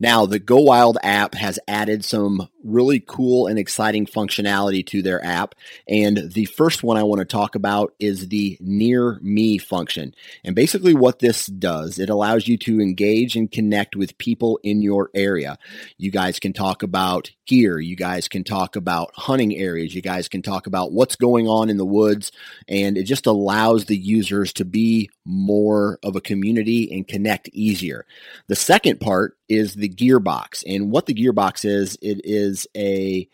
Now, the Go Wild app has added some really cool and exciting functionality to their app. And the first one I want to talk about is the Near Me function. And basically, what this does, it allows you to engage and connect with people in your area. You guys can talk about gear. You guys can talk about hunting areas. You guys can talk about what's going on in the woods. And it just allows the users to be more of a community and connect easier. The second part is the gearbox. And what the gearbox is, it is a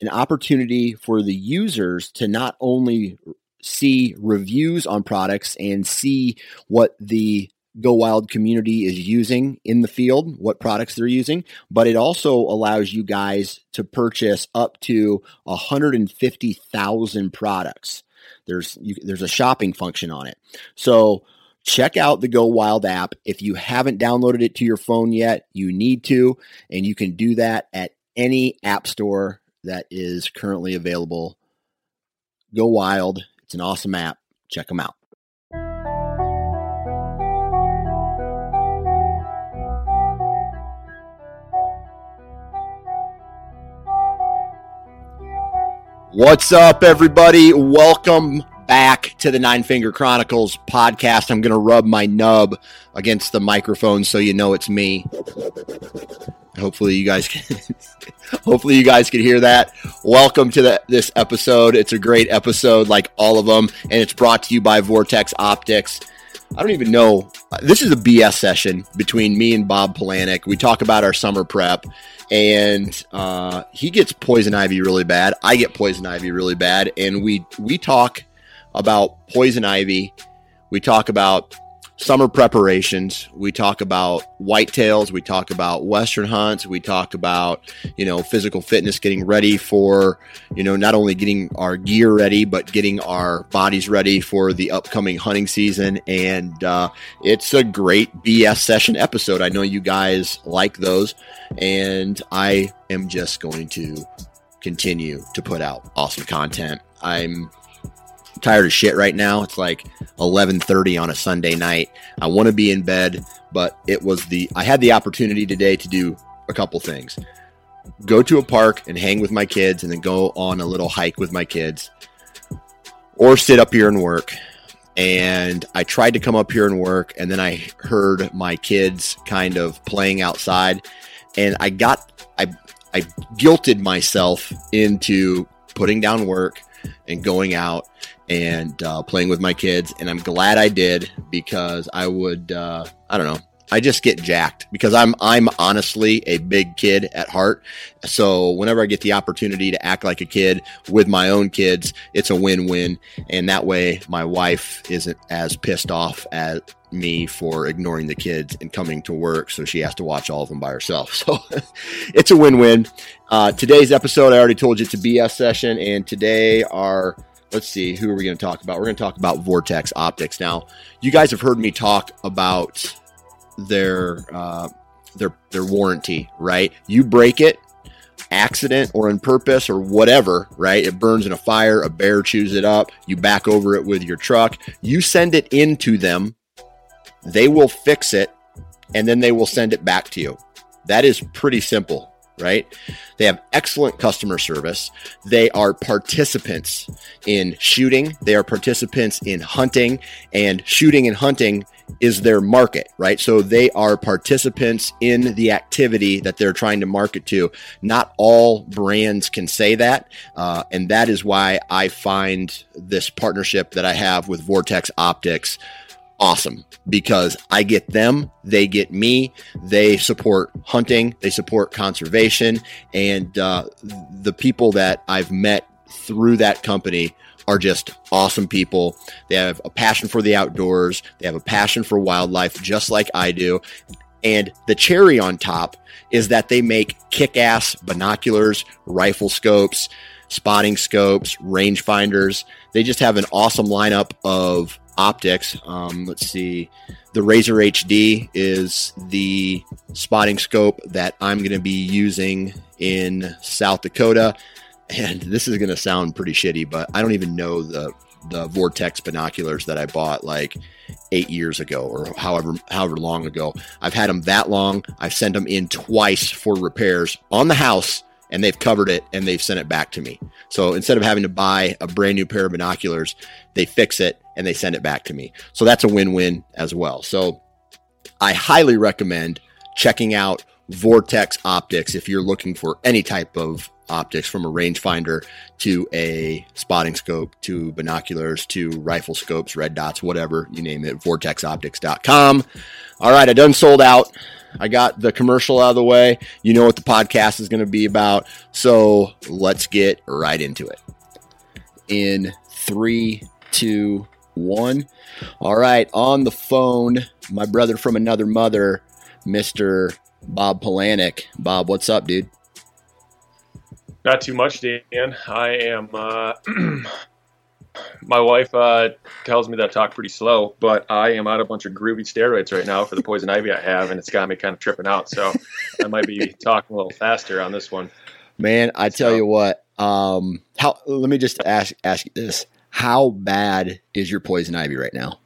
an opportunity for the users to not only see reviews on products and see what the Go Wild community is using in the field, what products they're using, but it also allows you guys to purchase up to 150,000 products. There's you, there's a shopping function on it. So check out the Go Wild app. If you haven't downloaded it to your phone yet, you need to, and you can do that at any app store that is currently available. Go Wild. It's an awesome app. Check them out. What's up, everybody? Welcome back to the Nine Finger Chronicles podcast. I'm going to rub my nub against the microphone so you know it's me. Hopefully you guys can hopefully you guys can hear that. Welcome to the, this episode. It's a great episode like all of them and it's brought to you by Vortex Optics. I don't even know. This is a BS session between me and Bob Polanic. We talk about our summer prep and uh, he gets poison ivy really bad. I get poison ivy really bad, and we we talk about poison ivy. We talk about summer preparations. We talk about whitetails. We talk about western hunts. We talk about, you know, physical fitness, getting ready for, you know, not only getting our gear ready, but getting our bodies ready for the upcoming hunting season. And uh, it's a great BS session episode. I know you guys like those. And I am just going to continue to put out awesome content. I'm tired of shit right now. It's like 11:30 on a Sunday night. I want to be in bed, but it was the I had the opportunity today to do a couple things. Go to a park and hang with my kids and then go on a little hike with my kids or sit up here and work. And I tried to come up here and work and then I heard my kids kind of playing outside and I got I I guilted myself into putting down work and going out and uh, playing with my kids. And I'm glad I did because I would, uh, I don't know, I just get jacked because I'm I'm honestly a big kid at heart. So whenever I get the opportunity to act like a kid with my own kids, it's a win-win and that way my wife isn't as pissed off at me for ignoring the kids and coming to work so she has to watch all of them by herself. So it's a win-win. Uh, today's episode I already told you it's a BS session and today our let's see, who are we going to talk about? We're going to talk about Vortex Optics. Now, you guys have heard me talk about their uh, their their warranty, right? You break it, accident or on purpose or whatever, right? It burns in a fire, a bear chews it up, you back over it with your truck, you send it into them, they will fix it, and then they will send it back to you. That is pretty simple. Right? They have excellent customer service. They are participants in shooting, they are participants in hunting, and shooting and hunting is their market, right? So they are participants in the activity that they're trying to market to. Not all brands can say that. Uh, and that is why I find this partnership that I have with Vortex Optics awesome because I get them, they get me, they support hunting, they support conservation, and uh, the people that I've met through that company are just awesome people. They have a passion for the outdoors, they have a passion for wildlife, just like I do. And the cherry on top is that they make kick ass binoculars, rifle scopes, spotting scopes, rangefinders. They just have an awesome lineup of optics. Um, let's see. The Razor HD is the spotting scope that I'm going to be using in South Dakota. And this is going to sound pretty shitty, but I don't even know the the Vortex binoculars that I bought like eight years ago or however however long ago. I've had them that long. I've sent them in twice for repairs on the house and they've covered it and they've sent it back to me. So instead of having to buy a brand new pair of binoculars, they fix it and they send it back to me. So that's a win win as well. So I highly recommend checking out Vortex Optics if you're looking for any type of optics from a rangefinder to a spotting scope to binoculars to rifle scopes, red dots, whatever you name it, vortexoptics.com. All right, I done sold out. I got the commercial out of the way. You know what the podcast is going to be about. So let's get right into it. In three, two, one. All right, on the phone, my brother from another mother, Mr. Bob Polanic. Bob, what's up, dude? Not too much, Dan. I am. Uh, my wife uh, tells me that I talk pretty slow, but I am on a bunch of groovy steroids right now for the poison ivy I have, and it's got me kind of tripping out. So I might be talking a little faster on this one. Man, I tell so. you what. Um, how? Let me just ask ask you this: How bad is your poison ivy right now?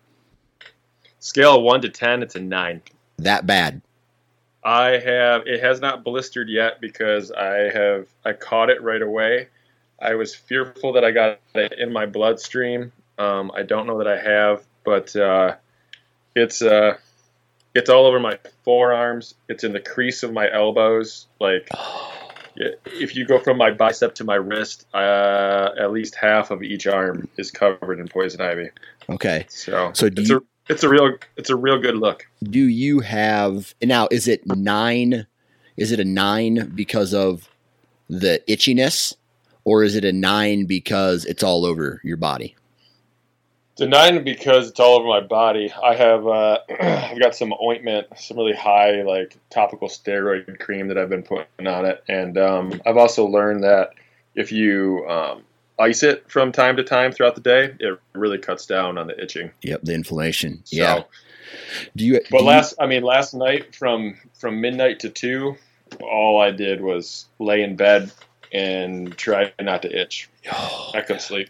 Scale one to ten, it's a nine. That bad? I have. It has not blistered yet because I have. I caught it right away I was fearful that I got it in my bloodstream. Um, I don't know that I have, but uh, it's uh, it's all over my forearms. It's in the crease of my elbows. Like if you go from my bicep to my wrist, uh, at least half of each arm is covered in poison ivy. Okay. So so it's you, a it's a real it's a real good look. Do you have now? Is it nine? Is it a nine because of the itchiness? Or is it a nine because it's all over your body? It's a nine because it's all over my body. I have uh, I've got some ointment, some really high like topical steroid cream that I've been putting on it, and um, I've also learned that if you um, ice it from time to time throughout the day, it really cuts down on the itching. Yep, the inflammation. So, yeah. Do you? But do last, you, I mean, last night from from midnight to two, all I did was lay in bed and try not to itch. Oh, I couldn't sleep.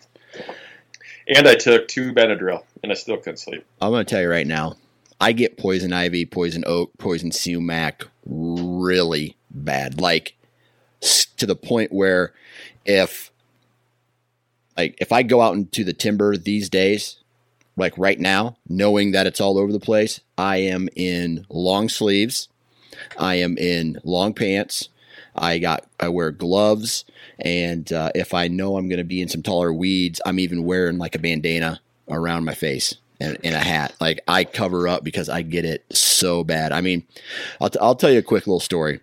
And I took two Benadryl, and I still couldn't sleep. I'm going to tell you right now, I get poison ivy, poison oak, poison sumac really bad. Like to the point where if like if I go out into the timber these days, like right now, knowing that it's all over the place, I am in long sleeves, I am in long pants, I got I wear gloves, and uh, if I know I'm going to be in some taller weeds, I'm even wearing like a bandana around my face and, and, a hat. Like I cover up because I get it so bad. I mean, I'll, t- I'll tell you a quick little story.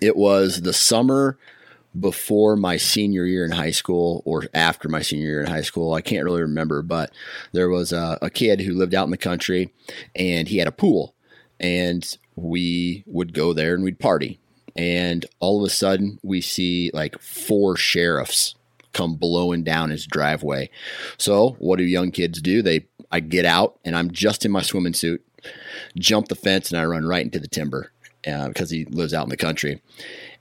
It was the summer before my senior year in high school or after my senior year in high school. I can't really remember, but there was a, a kid who lived out in the country and he had a pool and we would go there and we'd party and all of a sudden we see like four sheriffs come blowing down his driveway. So what do young kids do? They I get out and I'm just in my swimming suit, jump the fence, and I run right into the timber uh, because he lives out in the country.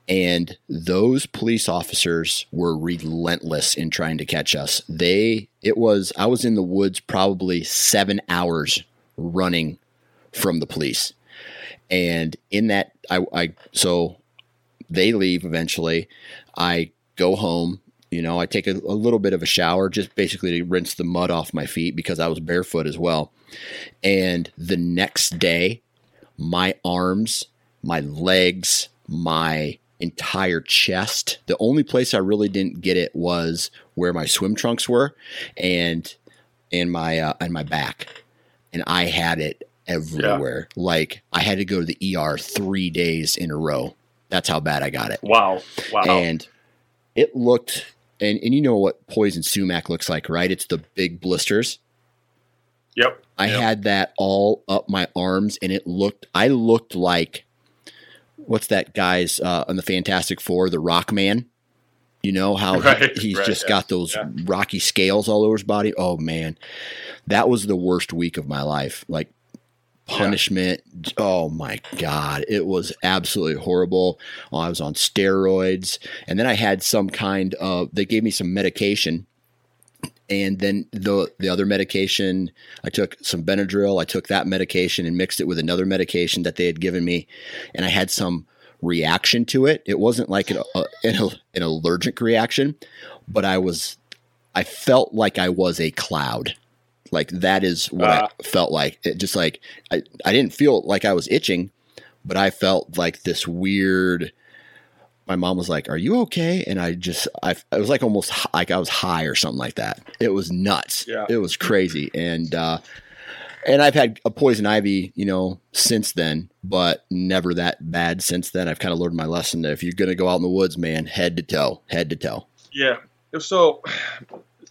And those police officers were relentless in trying to catch us. They it was I was in the woods probably seven hours running from the police. And in that I, I so they leave eventually. I go home. You know, I take a, a little bit of a shower, just basically to rinse the mud off my feet because I was barefoot as well. And the next day, my arms, my legs, my entire chest. The only place I really didn't get it was where my swim trunks were, and and my uh, and my back, and I had it everywhere. Yeah. Like I had to go to the ER three days in a row. That's how bad I got it. Wow, wow. And it looked, and and you know what poison sumac looks like, right? It's the big blisters. Yep. I yep. had that all up my arms, and it looked. I looked like what's that guy's uh, on the Fantastic Four, the Rock Man. You know how right, he, he's right, just yeah, got those yeah. rocky scales all over his body. Oh man, that was the worst week of my life. Like punishment. Yeah. Oh my god, it was absolutely horrible. I was on steroids, and then I had some kind of. They gave me some medication and then the the other medication i took some benadryl i took that medication and mixed it with another medication that they had given me and i had some reaction to it it wasn't like an, a, an, an allergic reaction but i was i felt like i was a cloud like that is what uh, i felt like it just like I, I didn't feel like i was itching but i felt like this weird my mom was like, "Are you okay?" And I just, I, it was like almost like I was high or something like that. It was nuts. Yeah. It was crazy, and uh, and I've had a poison ivy, you know, since then, but never that bad since then. I've kind of learned my lesson that if you're going to go out in the woods, man, head to toe, head to toe. Yeah. So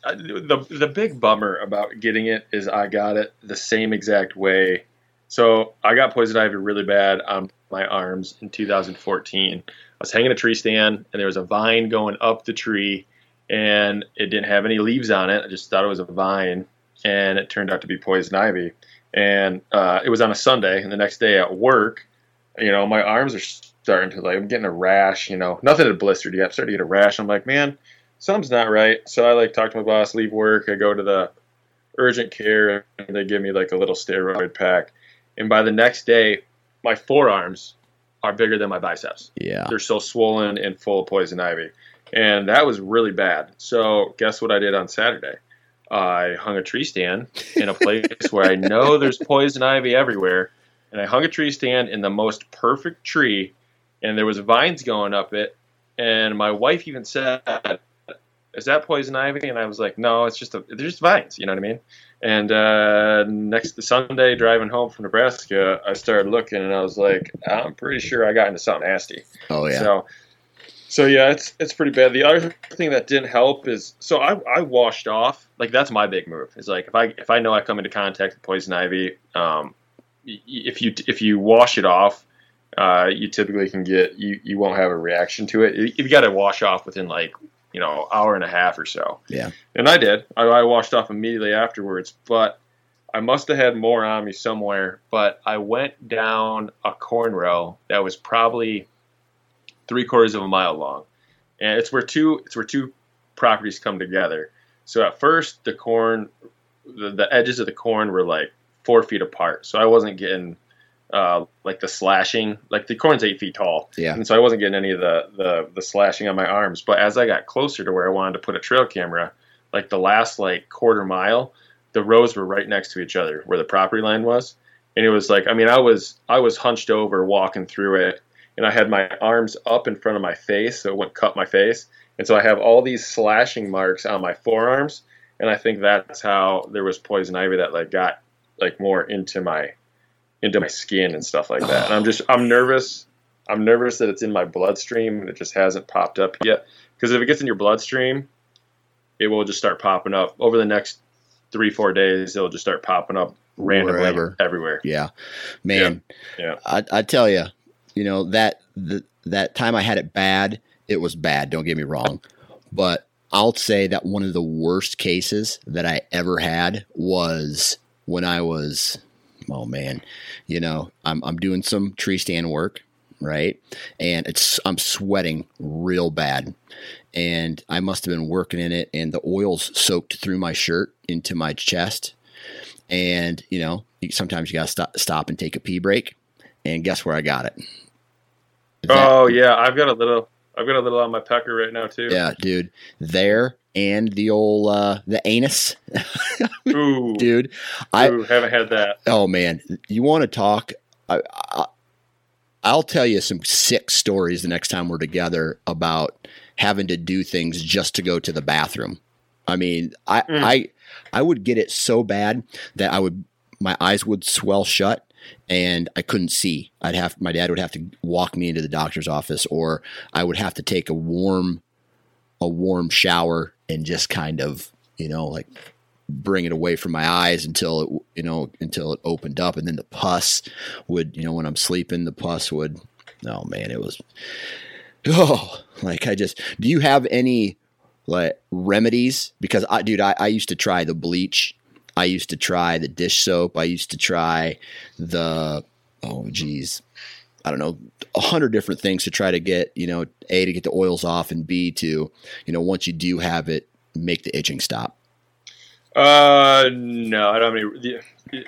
the the big bummer about getting it is I got it the same exact way. So I got poison ivy really bad on my arms in 2014. I was hanging a tree stand and there was a vine going up the tree and it didn't have any leaves on it. I just thought it was a vine and it turned out to be poison ivy. And uh, it was on a Sunday and the next day at work, you know, my arms are starting to like, I'm getting a rash, you know, nothing had blistered yet. I'm starting to get a rash. I'm like, man, something's not right. So I like talk to my boss, leave work. I go to the urgent care and they give me like a little steroid pack. And by the next day, my forearms are bigger than my biceps. Yeah. They're so swollen and full of poison ivy. And that was really bad. So guess what I did on Saturday? I hung a tree stand in a place where I know there's poison ivy everywhere. And I hung a tree stand in the most perfect tree and there was vines going up it. And my wife even said, Is that poison ivy? And I was like, No, it's just a, they're just vines, you know what I mean? And uh, next Sunday, driving home from Nebraska, I started looking, and I was like, I'm pretty sure I got into something nasty. Oh yeah. So, so yeah, it's it's pretty bad. The other thing that didn't help is so I, I washed off. Like that's my big move. Is like if I if I know I come into contact with poison ivy, um, if you if you wash it off, uh, you typically can get you you won't have a reaction to it. You've got to wash off within like you know, hour and a half or so. Yeah. And I did. I, I washed off immediately afterwards, but I must have had more on me somewhere. But I went down a corn row that was probably three quarters of a mile long, and it's where two it's where two properties come together. So at first, the corn, the, the edges of the corn were like four feet apart, so I wasn't getting uh, like the slashing. Like the corn's eight feet tall, yeah, and so I wasn't getting any of the, the the slashing on my arms. But as I got closer to where I wanted to put a trail camera, like the last like quarter mile, the rows were right next to each other where the property line was, and it was like I mean I was I was hunched over walking through it, and I had my arms up in front of my face so it wouldn't cut my face, and so I have all these slashing marks on my forearms, and I think that's how there was poison ivy that like got like more into my into my skin and stuff like that. And I'm just I'm nervous. I'm nervous that it's in my bloodstream and it just hasn't popped up yet. Because if it gets in your bloodstream, it will just start popping up over the next three four days. It'll just start popping up randomly Wherever. everywhere. Yeah, man. Yeah, yeah. I, I tell you, you know that the, that time I had it bad. It was bad. Don't get me wrong, but I'll say that one of the worst cases that I ever had was when I was oh man, you know, I'm I'm doing some tree stand work, right? And it's I'm sweating real bad. And I must have been working in it and the oil's soaked through my shirt into my chest. And, you know, sometimes you got to stop, stop and take a pee break. And guess where I got it? That, oh yeah, I've got a little. I've got a little on my pecker right now too. Yeah, dude. There and the old uh the anus. Ooh, dude. I Ooh, haven't had that. Oh man, you want to talk? I, I I'll tell you some sick stories the next time we're together about having to do things just to go to the bathroom. I mean, I mm. I I would get it so bad that I would my eyes would swell shut and I couldn't see. I'd have my dad would have to walk me into the doctor's office or I would have to take a warm a warm shower and just kind of, you know, like bring it away from my eyes until it, you know, until it opened up. And then the pus would, you know, when I'm sleeping, the pus would, oh man, it was, oh, like I just, do you have any like remedies? Because I, dude, I, I used to try the bleach. I used to try the dish soap. I used to try the, oh geez, I don't know, a hundred different things to try to get, you know, A, to get the oils off and B, to, you know, once you do have it, make the itching stop. Uh, no, I don't mean the,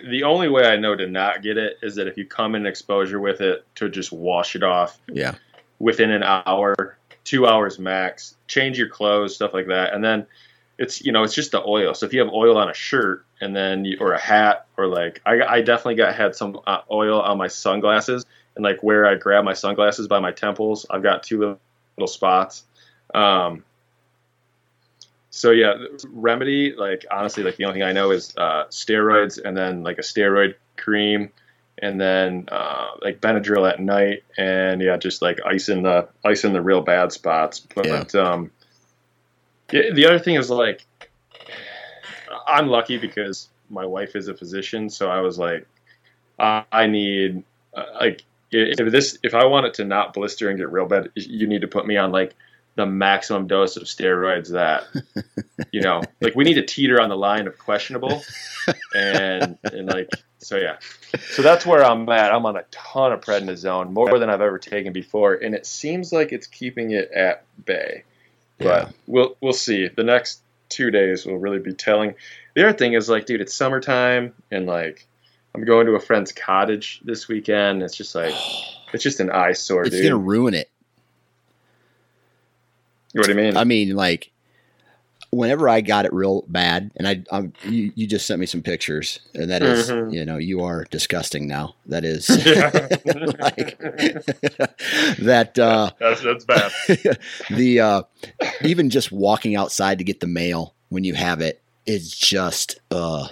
the only way I know to not get it is that if you come in exposure with it to just wash it off. Yeah. Within an hour, two hours max, change your clothes, stuff like that. And then it's, you know, it's just the oil. So if you have oil on a shirt and then, you, or a hat or like, I, I definitely got had some uh, oil on my sunglasses and like where I grab my sunglasses by my temples, I've got two little, little spots. Um, so yeah, remedy like honestly, like the only thing I know is uh, steroids, and then like a steroid cream, and then uh, like Benadryl at night, and yeah, just like ice in the ice in the real bad spots. But yeah. um, yeah, the other thing is like I'm lucky because my wife is a physician, so I was like, I need uh, like if this if I want it to not blister and get real bad, you need to put me on like the maximum dose of steroids that you know like we need to teeter on the line of questionable and and like so yeah. So that's where i'm at. I'm on a ton of prednisone more than i've ever taken before and it seems like it's keeping it at bay but yeah. we'll we'll see. The next two days will really be telling the other thing is like dude it's summertime and like i'm going to a friend's cottage this weekend it's just like it's just an eyesore it's dude. gonna ruin it You know what do you mean? I mean, like, whenever I got it real bad, and I, I'm, you, you just sent me some pictures, and that is, mm-hmm. you know, you are disgusting now. That is, like, that. Uh, that's that's bad. the uh, even just walking outside to get the mail when you have it is just. Uh,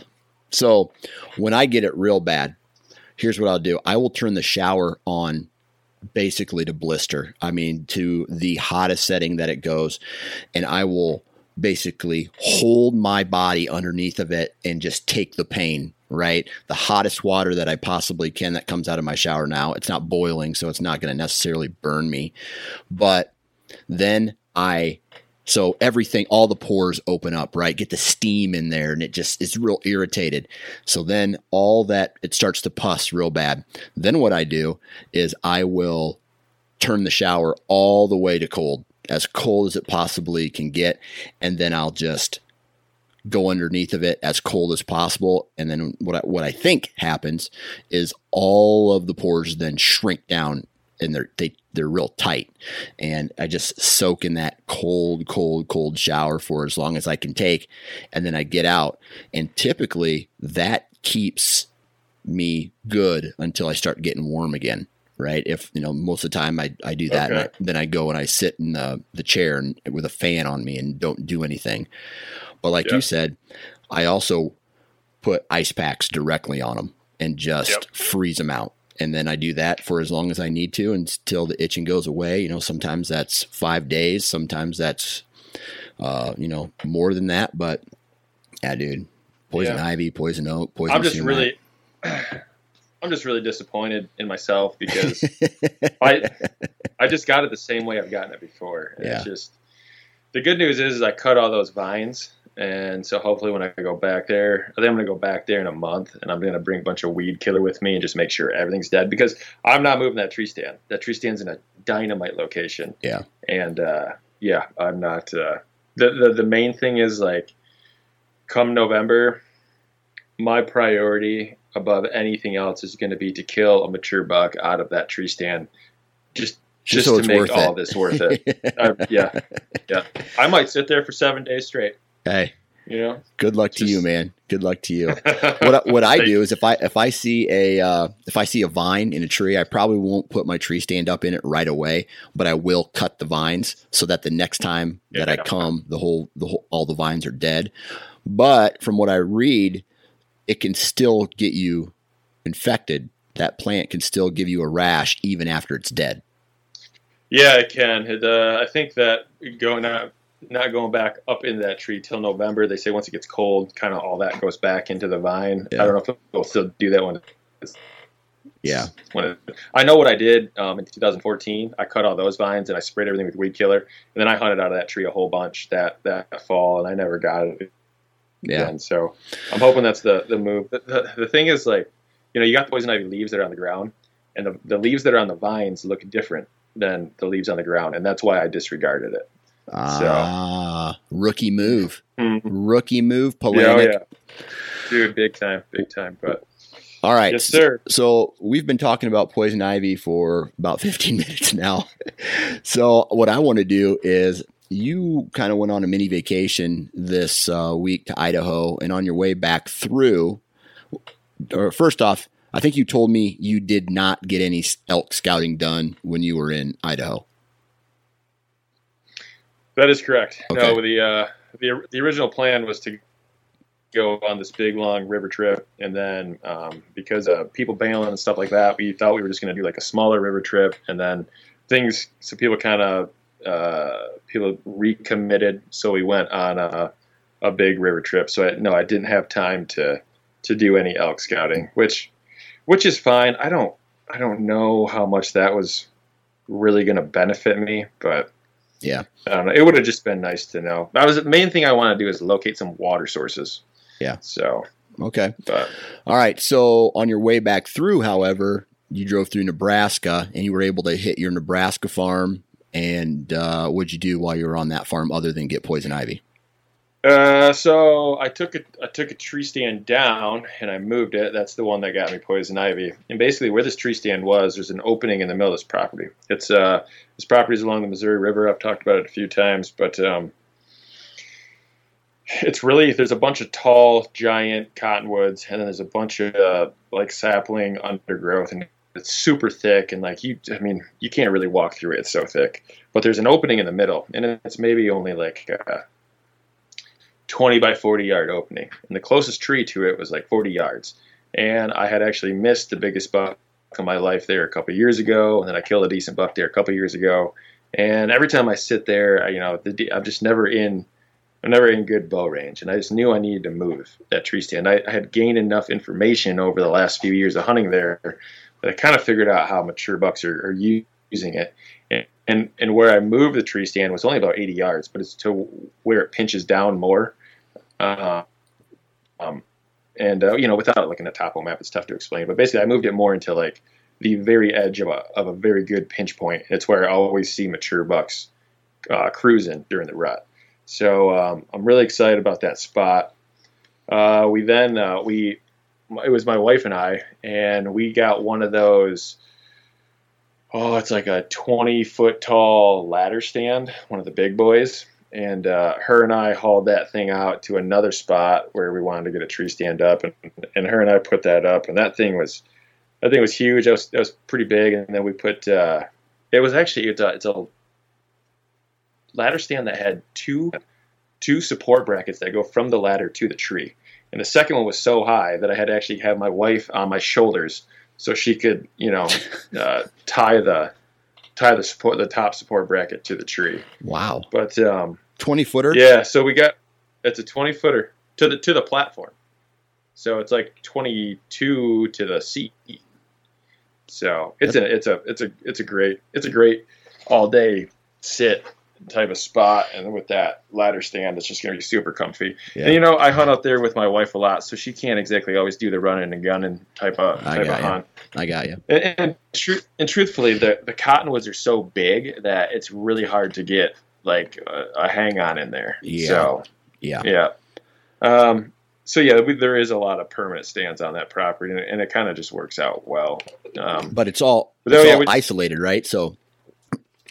so when I get it real bad, here's what I'll do: I will turn the shower on basically to blister. I mean, to the hottest setting that it goes. And I will basically hold my body underneath of it and just take the pain, right? The hottest water that I possibly can that comes out of my shower now. It's not boiling, so it's not going to necessarily burn me. But then I so everything, all the pores open up, right? Get the steam in there and it just is real irritated. So then all that, it starts to pus real bad. Then what I do is I will turn the shower all the way to cold, as cold as it possibly can get. And then I'll just go underneath of it as cold as possible. And then what I, what I think happens is all of the pores then shrink down and they're they they're real tight. And I just soak in that cold, cold, cold shower for as long as I can take, and then I get out. And typically that keeps me good until I start getting warm again. Right. If you know, most of the time I, I do that, okay. I, then I go and I sit in the, the chair and, with a fan on me and don't do anything. But like yep. you said, I also put ice packs directly on them and just yep. freeze them out and then I do that for as long as I need to until the itching goes away. You know, sometimes that's five days, sometimes that's uh, you know more than that. But yeah, dude, poison yeah. ivy, poison oak, poison. I'm just really, I'm just really disappointed in myself because I I just got it the same way I've gotten it before. And yeah. It's just the good news is, is I cut all those vines and so hopefully when I go back there, I think I'm going to go back there in a month and I'm going to bring a bunch of weed killer with me and just make sure everything's dead because I'm not moving that tree stand. That tree stand's in a dynamite location. Yeah. And uh, yeah, I'm not. Uh, the, the the main thing is like, come November, my priority above anything else is going to be to kill a mature buck out of that tree stand. Just just, so to make all it. this worth it. Uh, yeah, yeah. I might sit there for seven days straight. hey, You know. good luck to you, man. Good luck to you. what what I do is if I if I see a uh, if I see a vine in a tree, I probably won't put my tree stand up in it right away, but I will cut the vines so that the next time that I come, the whole the whole all the vines are dead. But from what I read, it can still get you infected. That plant can still give you a rash even after it's dead. Yeah, it can. It, uh, I think that going out, not going back up into that tree till November. They say once it gets cold, kind of all that goes back into the vine. Yeah. I don't know if they'll still do that one. Yeah. It, I know what I did um, in 2014. I cut all those vines and I sprayed everything with weed killer, and then I hunted out of that tree a whole bunch that that fall, and I never got it Yeah. again. So I'm hoping that's the the move. The, the, the thing is, like, you know, you got the poison ivy leaves that are on the ground, and the, the leaves that are on the vines look different than the leaves on the ground, and that's why I disregarded it. Ah, rookie move. Mhm. Rookie move, Yeah, oh, yeah, dude, big time, big time. But All right. yes, sir. So we've been talking about poison ivy for about 15 minutes now. so what I want to do is you kind of went on a mini vacation this uh, week to Idaho, and on your way back through, or first off, I think you told me you did not get any elk scouting done when you were in Idaho. That is correct. Okay. No, the uh, the the original plan was to go on this big long river trip, and then um, because of people bailing and stuff like that, we thought we were just going to do like a smaller river trip, and then things. So people kind of uh, people recommitted, so we went on a a big river trip. So I, no, I didn't have time to to do any elk scouting, which which is fine. I don't I don't know how much that was really going to benefit me, but Yeah. I don't know. It would have just been nice to know. That was the main thing I want to do is locate some water sources. Yeah. So, Okay. but All right. So on your way back through, however, you drove through Nebraska and you were able to hit your Nebraska farm. And uh, what'd you do while you were on that farm other than get poison ivy? uh, so I took a I took a tree stand down and I moved it. That's the one that got me poison ivy. And basically, where this tree stand was, there's an opening in the middle of this property. It's uh this property is along the Missouri River. I've talked about it a few times, but um, it's really there's a bunch of tall, giant cottonwoods, and then there's a bunch of uh, like sapling undergrowth, and it's super thick. And like you, I mean, you can't really walk through it; it's so thick. But there's an opening in the middle, and it's maybe only like a 20 by 40 yard opening, and the closest tree to it was like 40 yards. And I had actually missed the biggest buck of my life there a couple years ago, and then I killed a decent buck there a couple years ago. And every time I sit there, I, you know, the, I'm just never in I'm never in good bow range, and I just knew I needed to move that tree stand. I, I had gained enough information over the last few years of hunting there I kind of figured out how mature bucks are, are using it. And, and and where I moved the tree stand was only about 80 yards, but it's to where it pinches down more. Uh, um, and uh, you know, without looking at topo map, it's tough to explain. But basically, I moved it more into like the very edge of a of a very good pinch point. It's where I always see mature bucks uh, cruising during the rut. So um, I'm really excited about that spot. Uh, we then uh, we it was my wife and I, and we got one of those. Oh, it's like a 20 foot tall ladder stand, one of the big boys. And uh, her and I hauled that thing out to another spot where we wanted to get a tree stand up, and, and her and I put that up, and that thing was that thing was huge. That was, that was pretty big. And then we put uh, it was actually it's a, it's a ladder stand that had two two support brackets that go from the ladder to the tree. And the second one was so high that I had to actually have my wife on my shoulders so she could, you know, uh, tie the tie the support the top support bracket to the tree. Wow. But um, 20 footer? yeah, so we got it's a 20 footer to the to the platform. So it's like 22 to the seat. So it's a it's a it's a it's a great it's a great all day sit type of spot and with that ladder stand it's just going to be super comfy. Yeah. And you know, I hunt out there with my wife a lot, so she can't exactly always do the running and gunning type of I type got of hunt. I got you. And, and, tru- and truthfully, the, the cottonwoods are so big that it's really hard to get like a, a hang on in there. Yeah. So Yeah. yeah. Um, so yeah, we, there is a lot of permanent stands on that property, and, and it kind of just works out well. Um, But it's all, But it's oh, yeah, all we- isolated, right? So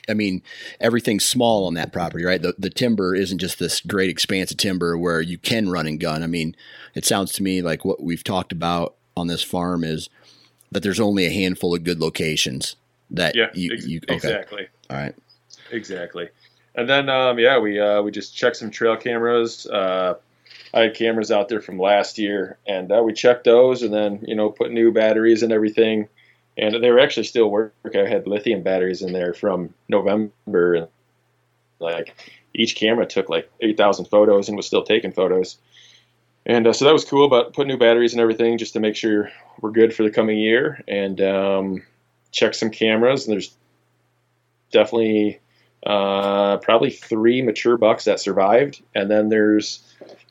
I mean, everything's small on that property, right? The the timber isn't just this great expanse of timber where you can run and gun. I mean, it sounds to me like what we've talked about on this farm is that there's only a handful of good locations that Yeah, you, ex- you okay. exactly. All right. Exactly. And then, um, yeah, we uh, we just checked some trail cameras. Uh, I had cameras out there from last year, and uh, we checked those, and then you know put new batteries and everything, and they were actually still working. I had lithium batteries in there from November, and like each camera took like eight thousand photos and was still taking photos. And uh, so that was cool, but put new batteries and everything just to make sure we're good for the coming year, and um, check some cameras. And there's definitely uh, probably three mature bucks that survived, and then there's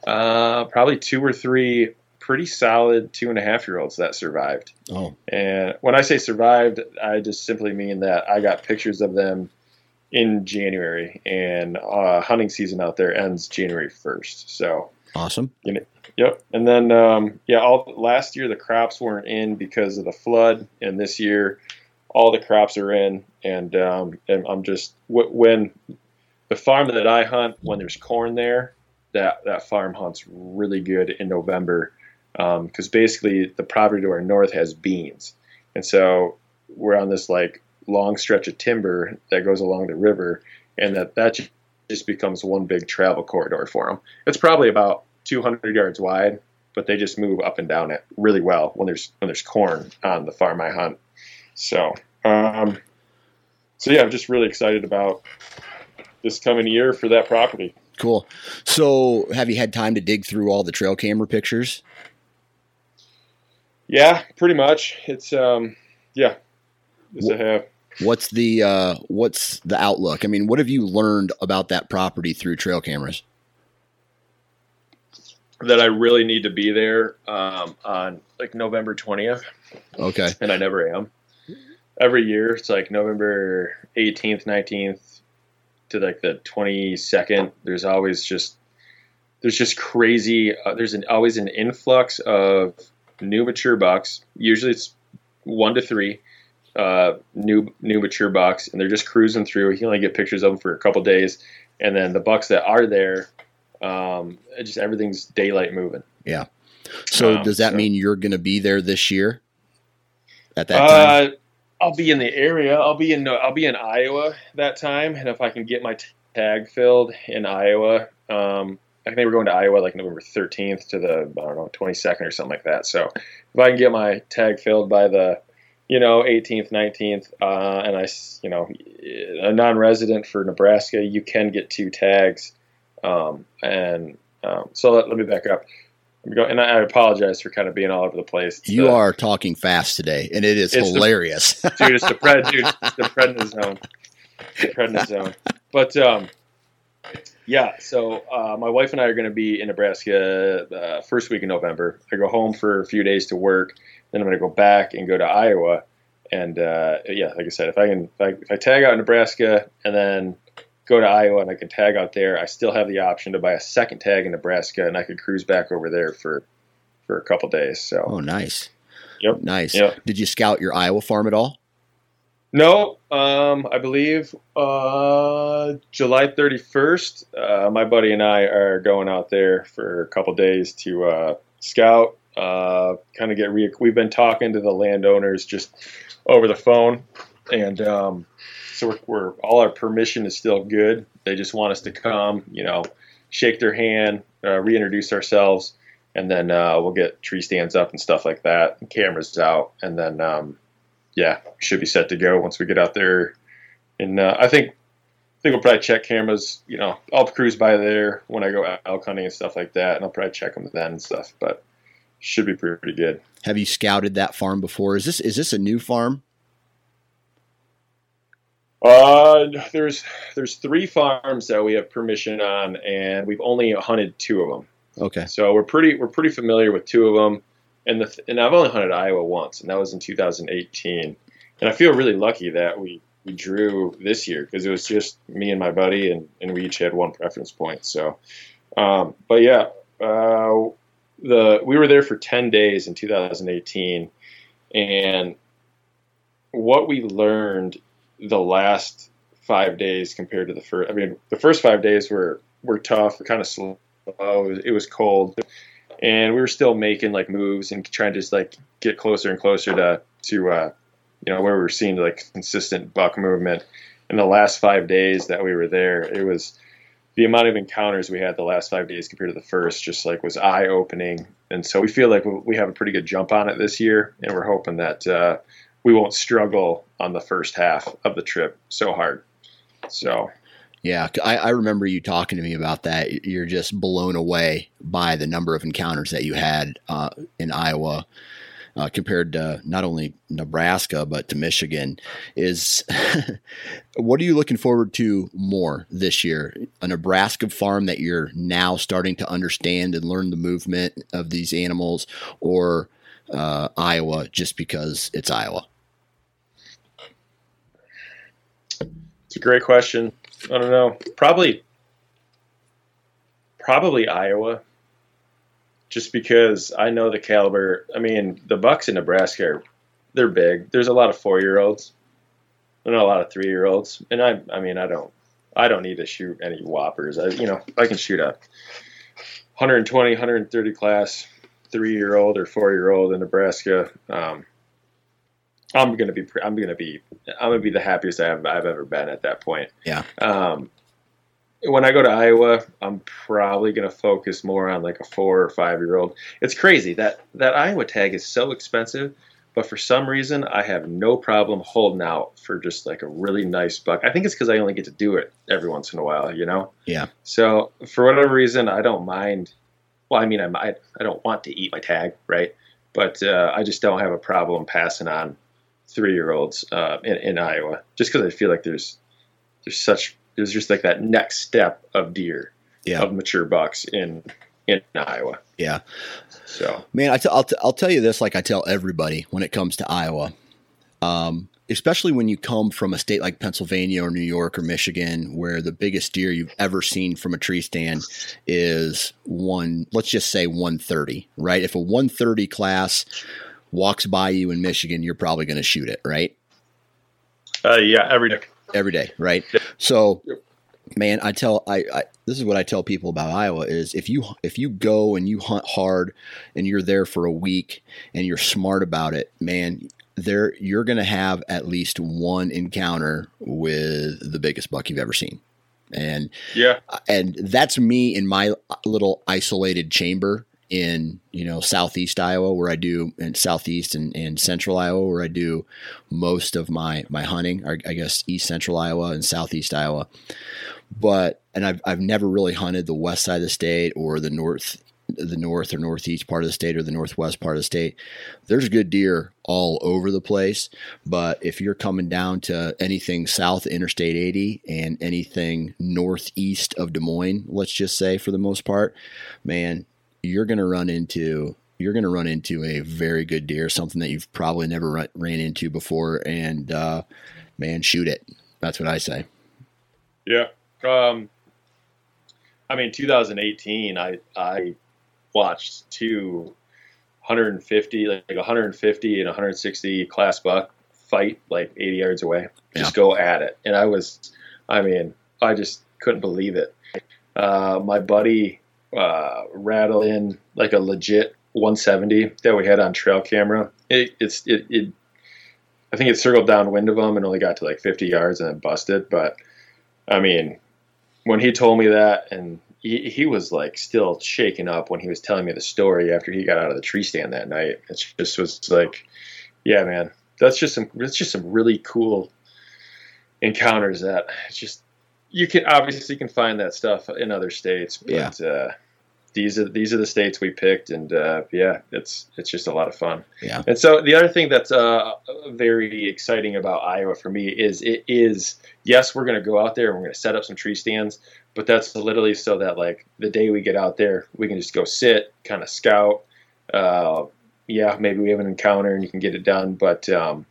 uh, probably two or three pretty solid two and a half year olds that survived. Oh, And when I say survived, I just simply mean that I got pictures of them in January, and uh, hunting season out there ends January 1st. So, awesome. You know, Yep. And then, um, yeah, all last year the crops weren't in because of the flood, and this year all the crops are in. And, um, and I'm just wh- when the farm that I hunt, when there's corn there, that that farm hunts really good in November because basically the property to our north has beans, and so we're on this like long stretch of timber that goes along the river, and that that just becomes one big travel corridor for them. It's probably about 200 yards wide, but they just move up and down it really well when there's when there's corn on the farm I hunt. So, um, so yeah, I'm just really excited about this coming year for that property. Cool. So, have you had time to dig through all the trail camera pictures? Yeah, pretty much. It's um, yeah, yes, I have. What's the uh, what's the outlook? I mean, what have you learned about that property through trail cameras? That I really need to be there um, on like November 20th, Okay. and I never am. Every year, it's like November 18th, 19th to like the 22nd. There's always just there's just crazy. Uh, there's an always an influx of new mature bucks. Usually, it's one to three uh, new new mature bucks, and they're just cruising through. You can only get pictures of them for a couple days, and then the bucks that are there, um, just everything's daylight moving. Yeah. So, Um, does that so- mean you're going to be there this year? At that time? Uh, I'll be in the area. I'll be in I'll be in Iowa that time, and if I can get my t- tag filled in Iowa, um, I think we're going to Iowa like November 13th to the I don't know 22nd or something like that. So if I can get my tag filled by the you know 18th, 19th, uh, and I you know a non-resident for Nebraska, you can get two tags, um, and um, so let, let me back up. Let me go, and I, I apologize for kind of being all over the place. It's you the- are talking fast today, and it is It's the- hilarious. dude. It's the pred, dude. The prednisone. The prednisone. But um, yeah. So uh, my wife and I are going to be in Nebraska uh, first week in November. I go home for a few days to work, then I'm going to go back and go to Iowa. And uh, yeah, like I said, if I can, if I, if I tag out in Nebraska and then go to Iowa and I can tag out there, I still have the option to buy a second tag in Nebraska, and I could cruise back over there for for a couple days. So oh, nice. Yep. Nice. Yep. Did you scout your Iowa farm at all? No, um, I believe uh, July 31st. Uh, my buddy and I are going out there for a couple days to uh, scout, uh, kind of get. Re- We've been talking to the landowners just over the phone, and um, so we're, we're all our permission is still good. They just want us to come, you know, shake their hand, uh, reintroduce ourselves, and then uh, we'll get tree stands up and stuff like that, and cameras out, and then. Um, yeah, should be set to go once we get out there. And uh, I think I think we'll probably check cameras. You know, I'll cruise by there when I go elk hunting and stuff like that, and I'll probably check them then and stuff. But should be pretty good. Have you scouted that farm before? Is this is this a new farm? Uh, there's there's three farms that we have permission on, and we've only hunted two of them. Okay. So we're pretty we're pretty familiar with two of them, and the and I've only hunted Iowa once, and that was in 2018. And I feel really lucky that we we drew this year because it was just me and my buddy, and and we each had one preference point. So, um, but yeah, uh, the we were there for 10 days in 2018, and what we learned the last five days compared to the first. I mean, the first five days were were tough, kind of slow. It was cold, and we were still making like moves and trying to just like get closer and closer to to uh, you know where we were seeing like consistent buck movement. In the last five days that we were there, it was the amount of encounters we had the last five days compared to the first just like was eye opening. And so we feel like we have a pretty good jump on it this year, and we're hoping that uh, we won't struggle on the first half of the trip so hard. So yeah, I, I, remember you talking to me about that. You're just blown away by the number of encounters that you had uh, in Iowa uh, compared to not only Nebraska but to Michigan. Is what are you looking forward to more this year? A Nebraska farm that you're now starting to understand and learn the movement of these animals, or uh, Iowa just because it's Iowa? It's a great question. I don't know. Probably, probably Iowa. Just because I know the caliber. I mean, the Bucks in Nebraska are they're big. There's a lot of four year olds. and a lot of three year olds. And I, I mean, I don't, I don't need to shoot any whoppers. I, you know, I can shoot a 120, 130 class three year old or four year old in Nebraska. Um, I'm gonna be I'm gonna be I'm gonna be the happiest I've I've ever been at that point. Yeah. Um, when I go to Iowa, I'm probably gonna focus more on like a four or five year old. It's crazy that that Iowa tag is so expensive, but for some reason I have no problem holding out for just like a really nice buck. I think it's because I only get to do it every once in a while, you know. Yeah. So for whatever reason, I don't mind. Well, I mean, I might. I don't want to eat my tag, right? But uh, I just don't have a problem passing on three year olds uh, in, in Iowa, just because I feel like there's there's such there's just like that next step of deer yeah. of mature bucks in in Iowa. Yeah. So man, I t- I'll t- I'll tell you this, like I tell everybody when it comes to Iowa, um, especially when you come from a state like Pennsylvania or New York or Michigan, where the biggest deer you've ever seen from a tree stand is one. Let's just say 130, right? If a 130 class walks by you in Michigan, you're probably going to shoot it, right? Uh, yeah, every day. Every day, right? So, man, I tell I, I this is what I tell people about Iowa is if you if you go and you hunt hard and you're there for a week and you're smart about it, man, there you're going to have at least one encounter with the biggest buck you've ever seen. And yeah, and that's me in my little isolated chamber in you know southeast Iowa where I do in southeast and, and central Iowa where I do most of my my hunting or I guess east central Iowa and southeast Iowa. But and I've I've never really hunted the west side of the state or the north the north or northeast part of the state or the northwest part of the state. There's good deer all over the place but if you're coming down to anything south interstate 80 and anything northeast of Des Moines let's just say for the most part man you're going to run into you're going to run into a very good deer, something that you've probably never run, ran into before, and uh, man, shoot it. That's what I say. Yeah. Um, I mean, 2018, I I watched two 150, like 150 and 160 class buck fight like 80 yards away. Just yeah. go at it, and I was, I mean, I just couldn't believe it. Uh, my buddy uh, rattle in like a legit 170 that we had on trail camera. It, it's it, it I think it circled downwind of him and only got to like 50 yards and then busted. But I mean, when he told me that, and he, he was like still shaken up when he was telling me the story after he got out of the tree stand that night. It just was like, yeah, man, that's just some that's just some really cool encounters that just you can obviously you can find that stuff in other states, but yeah. uh, these are these are the states we picked, and uh, yeah, it's it's just a lot of fun. Yeah. And so the other thing that's uh, very exciting about Iowa for me is it is yes, we're going to go out there and we're going to set up some tree stands, but that's literally so that like the day we get out there, we can just go sit, kind of scout. Uh, yeah, maybe we have an encounter and you can get it done, but um,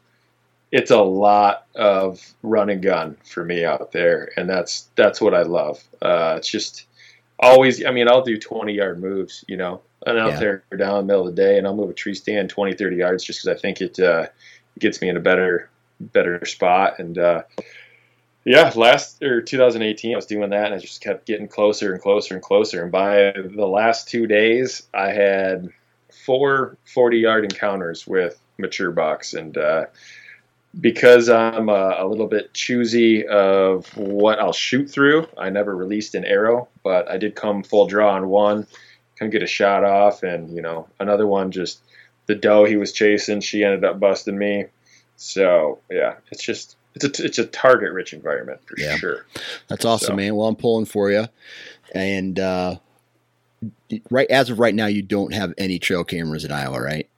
it's a lot of run and gun for me out there, and that's that's what I love. Uh, it's just always. I mean, I'll do twenty yard moves, you know, and out yeah. there down in the middle of the day, and I'll move a tree stand 20, 30 yards just because I think it uh, gets me in a better better spot, and uh, Yeah, last or 2018, I was doing that, and I just kept getting closer and closer and closer. And by the last two days, I had four 40 yard encounters with mature bucks, and uh, because I'm a, a, little bit choosy of what I'll shoot through, I never released an arrow, but I did come full draw on one, come get a shot off, and you know another one just the doe he was chasing, she ended up busting me. So yeah, it's just it's a it's a target rich environment for yeah. sure. That's awesome, so. man. Well, I'm pulling for you, and uh, right as of right now, you don't have any trail cameras in Iowa, right?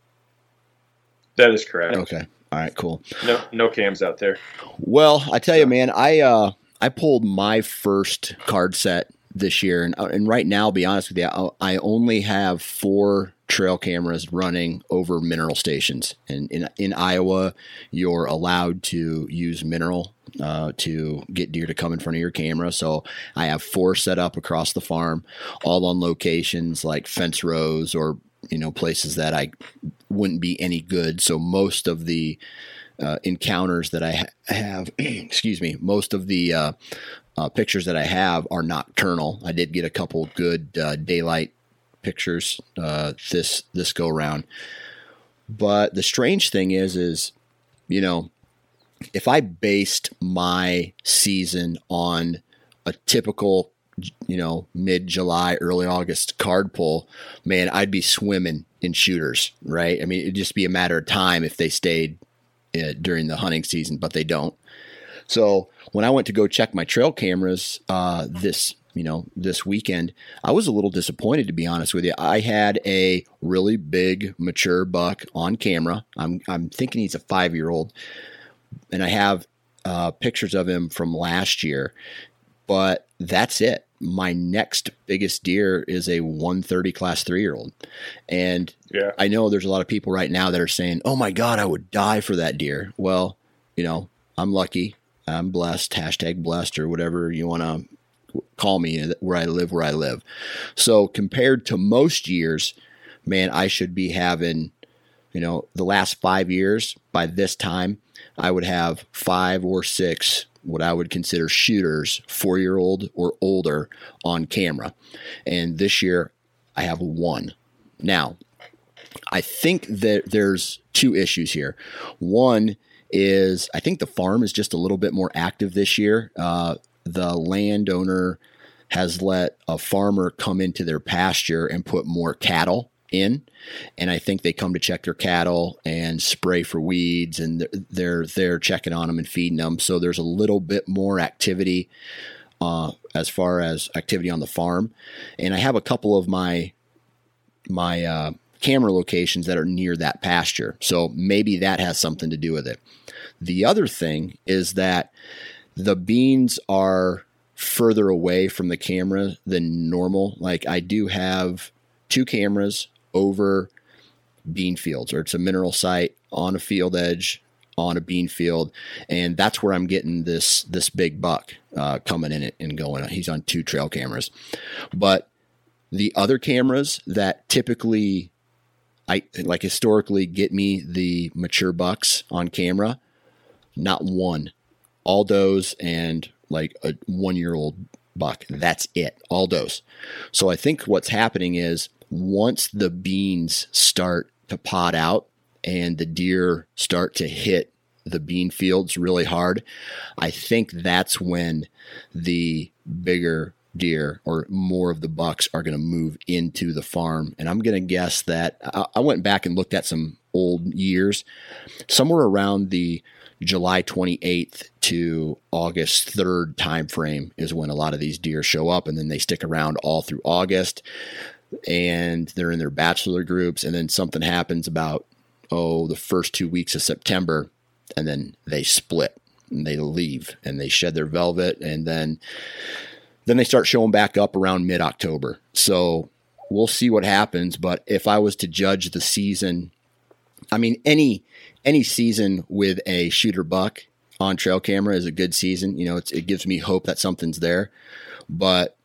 That is correct. Okay. All right. Cool. No no cams out there. Well, I tell you, man, I uh, I pulled my first card set this year, and uh, and right now, be honest with you, I only have four trail cameras running over mineral stations. And in, in Iowa, you're allowed to use mineral uh, to get deer to come in front of your camera. So I have four set up across the farm, all on locations like fence rows or you know places that I wouldn't be any good. So most of the uh, encounters that I ha- have, excuse me, most of the uh, uh, pictures that I have are nocturnal. I did get a couple good uh, daylight pictures uh, this this go around. But the strange thing is, is you know, if I based my season on a typical, you know, mid July, early August card pull, man, I'd be swimming in shooters, right? I mean, it'd just be a matter of time if they stayed uh, during the hunting season, but they don't. So when I went to go check my trail cameras uh, this you know, this weekend, I was a little disappointed to be honest with you. I had a really big mature buck on camera. I'm I'm thinking he's a five year old, and I have uh, pictures of him from last year, but that's it. My next biggest deer is a 130 class three year old. And yeah. I know there's a lot of people right now that are saying, oh my God, I would die for that deer. Well, you know, I'm lucky. I'm blessed, hashtag blessed, or whatever you want to call me uh, where I live, where I live. So compared to most years, man, I should be having, you know, the last five years by this time, I would have five or six what I would consider shooters, four year old or older, on camera. And this year, I have one. Now, I think that there's two issues here. One is I think the farm is just a little bit more active this year. Uh, the landowner has let a farmer come into their pasture and put more cattle in and i think they come to check their cattle and spray for weeds and they're they're checking on them and feeding them so there's a little bit more activity uh, as far as activity on the farm. And i have a couple of my my uh, camera locations that are near that pasture. So maybe that has something to do with it. The other thing is that the beans are further away from the camera than normal. Like I do have two cameras over bean fields, or it's a mineral site on a field edge on a bean field, and that's where I'm getting this this big buck uh, coming in and going. He's on two trail cameras, but the other cameras that typically I like historically get me the mature bucks on camera, not one all does and like a one year old buck. That's it, all does. So I think what's happening is once the beans start to pot out and the deer start to hit the bean fields really hard, I think that's when the bigger deer or more of the bucks are going to move into the farm. And I'm going to guess that I went back and looked at some old years, somewhere around the July 28th to August 3rd timeframe is when a lot of these deer show up, and then they stick around all through August, and they're in their bachelor groups, and then something happens about oh the first two weeks of September, and then they split and they leave and they shed their velvet, and then then they start showing back up around mid October. So we'll see what happens. But if I was to judge the season, I mean any any season with a shooter buck on trail camera is a good season. You know, it gives me hope that something's there. But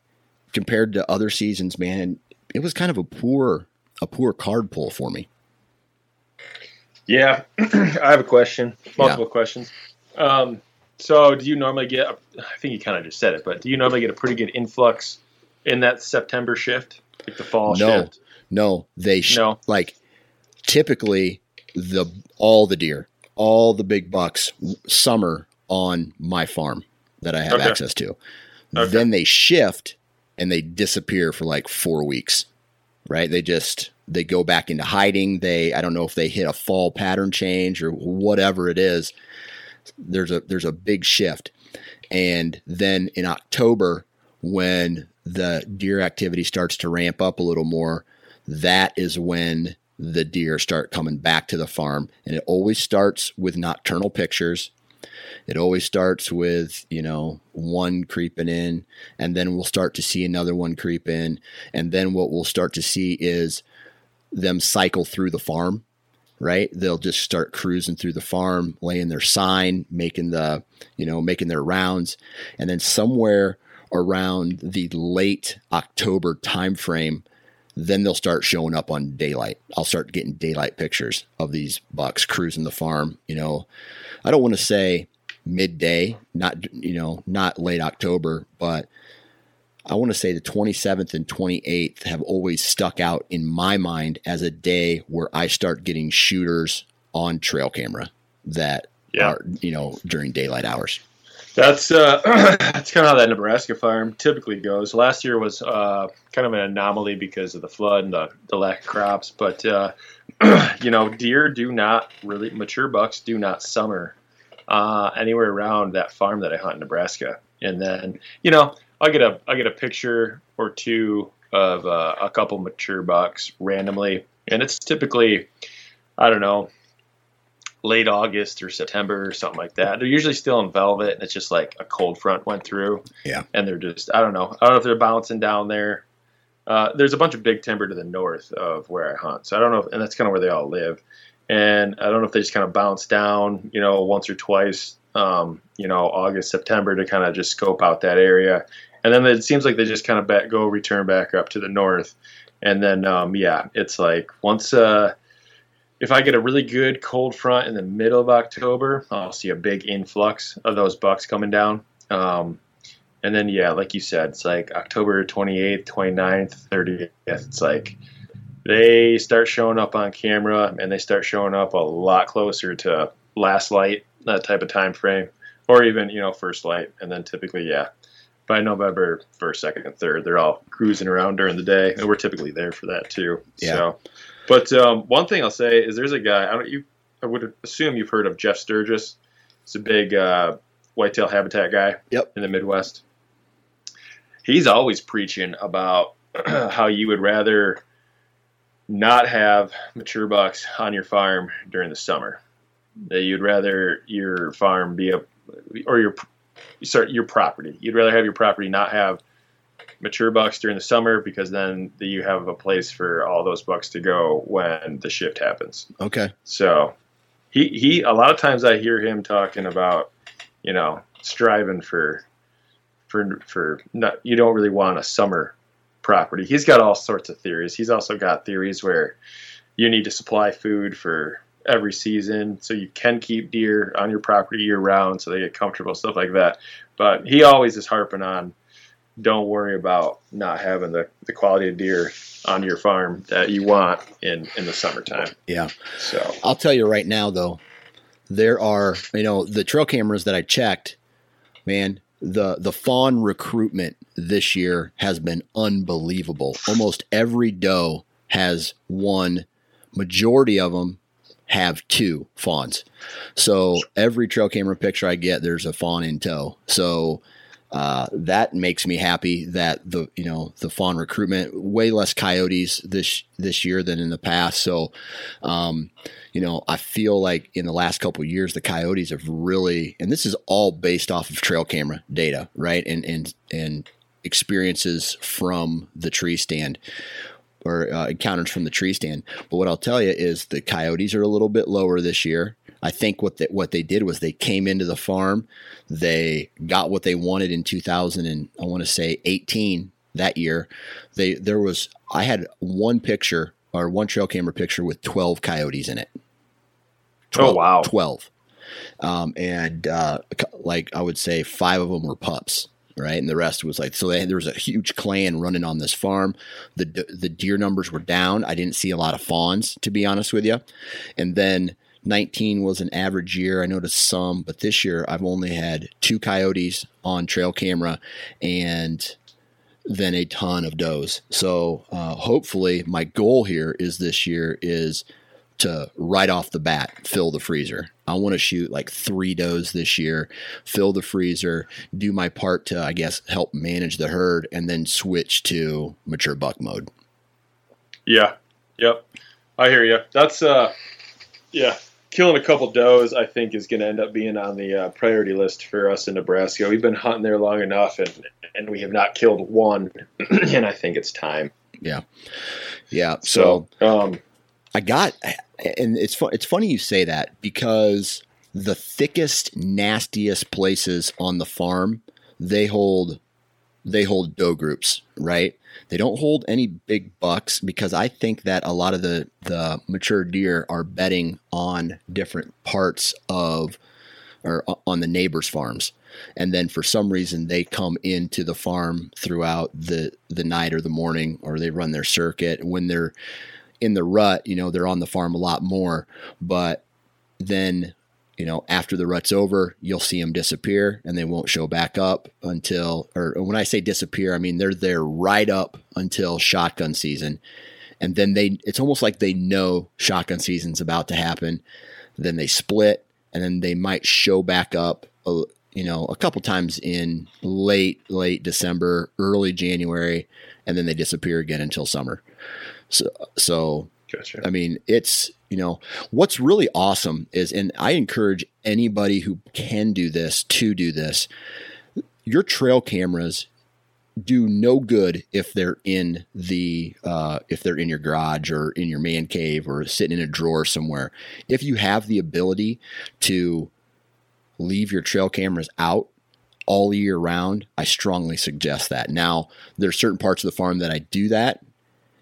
compared to other seasons, man, it was kind of a poor a poor card pull for me. Yeah, I have a question, multiple yeah. questions. Um, So, do you normally get? A, I think you kind of just said it, but do you normally get a pretty good influx in that September shift, like the fall no, shift? no, they sh- No. like typically the all the deer, all the big bucks, summer on my farm that I have Okay. access to. Okay. Then they shift and they disappear for like four weeks, right? They just they go back into hiding. They I don't know if they hit a fall pattern change or whatever it is. There's a there's a big shift, and then in October when the deer activity starts to ramp up a little more, that is when the deer start coming back to the farm, and it always starts with nocturnal pictures. It always starts with, you know, one creeping in, and then we'll start to see another one creep in. And then what we'll start to see is them cycle through the farm, right? They'll just start cruising through the farm, laying their sign, making the, you know, making their rounds. And then somewhere around the late October timeframe, then they'll start showing up on daylight. I'll start getting daylight pictures of these bucks cruising the farm. You know, I don't want to say midday, not you know, not late October, but I want to say the 27th and 28th have always stuck out in my mind as a day where I start getting shooters on trail camera that Yeah. are, you know, during daylight hours. That's uh, that's kind of how that Nebraska farm typically goes. Last year was uh, kind of an anomaly because of the flood and the, the lack of crops. But uh, you know, deer do not really mature bucks do not summer uh, anywhere around that farm that I hunt in Nebraska. And then you know, I get a I get a picture or two of uh, a couple mature bucks randomly, and it's typically I don't know late August or September or something like that. They're usually still in velvet, and it's just like a cold front went through. Yeah. and they're just I don't know. I don't know if they're bouncing down there. Uh, there's a bunch of big timber to the north of where I hunt, so I don't know, if, and that's kind of where they all live. And I don't know if they just kind of bounce down, you know, once or twice, um, you know, August, September to kind of just scope out that area. And then it seems like they just kind of back, go return back up to the north. And then, um, yeah, it's like once, uh, if I get a really good cold front in the middle of October, I'll see a big influx of those bucks coming down. Um, and then, yeah, like you said, it's like October 28th, 29th, 30th. It's like they start showing up on camera and they start showing up a lot closer to last light, that type of time frame, or even, you know, first light. And then typically, yeah, by November 1st, 2nd, and 3rd, they're all cruising around during the day. And we're typically there for that too. Yeah. So, but um, one thing I'll say is there's a guy, I don't you I would assume you've heard of Jeff Sturgis. He's a big uh, whitetail habitat guy Yep. in the Midwest. He's always preaching about how you would rather not have mature bucks on your farm during the summer. That you'd rather your farm be a or your sorry, your property. You'd rather have your property not have mature bucks during the summer because then you have a place for all those bucks to go when the shift happens. Okay. So he he a lot of times I hear him talking about, you know, striving for for for not you don't really want a summer property. He's got all sorts of theories. He's also got theories where you need to supply food for every season so you can keep deer on your property year round so they get comfortable stuff like that. But he always is harping on don't worry about not having the, the quality of deer on your farm that you want in in the summertime. Yeah. So I'll tell you right now, though, there are you know the trail cameras that I checked, man. The the fawn recruitment this year has been unbelievable. Almost every doe has one. Majority of them have two fawns. So every trail camera picture I get, there's a fawn in tow. So uh, that makes me happy that the you know the fawn recruitment way less coyotes this this year than in the past. So um, you know I feel like in the last couple years the coyotes have really and this is all based off of trail camera data, right? And and and experiences from the tree stand or uh, encounters from the tree stand. But what I'll tell you is the coyotes are a little bit lower this year. I think what they, what they did was they came into the farm, they got what they wanted in 2000 and I want to say 18 that year. They there was I had one picture or one trail camera picture with 12 coyotes in it. Oh, wow. 12. um, and uh, like I would say five of them were pups right? And the rest was like so. They, there was a huge clan running on this farm. the The deer numbers were down. I didn't see a lot of fawns, to be honest with you. And then 19 was an average year. I noticed some, but this year I've only had two coyotes on trail camera and then a ton of does. So uh, hopefully, my goal here is this year is to right off the bat fill the freezer. I want to shoot like three does this year, fill the freezer, do my part to I guess help manage the herd, and then switch to mature buck mode. Yeah. Yep. I hear you. That's uh, yeah killing a couple does, I think, is going to end up being on the uh, priority list for us in Nebraska. We've been hunting there long enough, and and we have not killed one, and I think it's time. Yeah, yeah. So, so um, I got, and it's. It's funny you say that because the thickest, nastiest places on the farm they hold they hold doe groups, right? They don't hold any big bucks because I think that a lot of the the mature deer are betting on different parts of or on the neighbors' farms. And then for some reason they come into the farm throughout the the night or the morning or they run their circuit. When they're in the rut, you know, they're on the farm a lot more, but then you know, after the rut's over, you'll see them disappear and they won't show back up until, or when I say disappear, I mean they're there right up until shotgun season. And then they, it's almost like they know shotgun season's about to happen. Then they split and then they might show back up, uh, you know, a couple times in late, late December, early January, and then they disappear again until summer. So, so Gotcha. I mean, it's, you know, what's really awesome is, and I encourage anybody who can do this to do this. Your trail cameras do no good if they're in the uh, if they're in your garage or in your man cave or sitting in a drawer somewhere. If you have the ability to leave your trail cameras out all year round, I strongly suggest that. Now, there's certain parts of the farm that I do that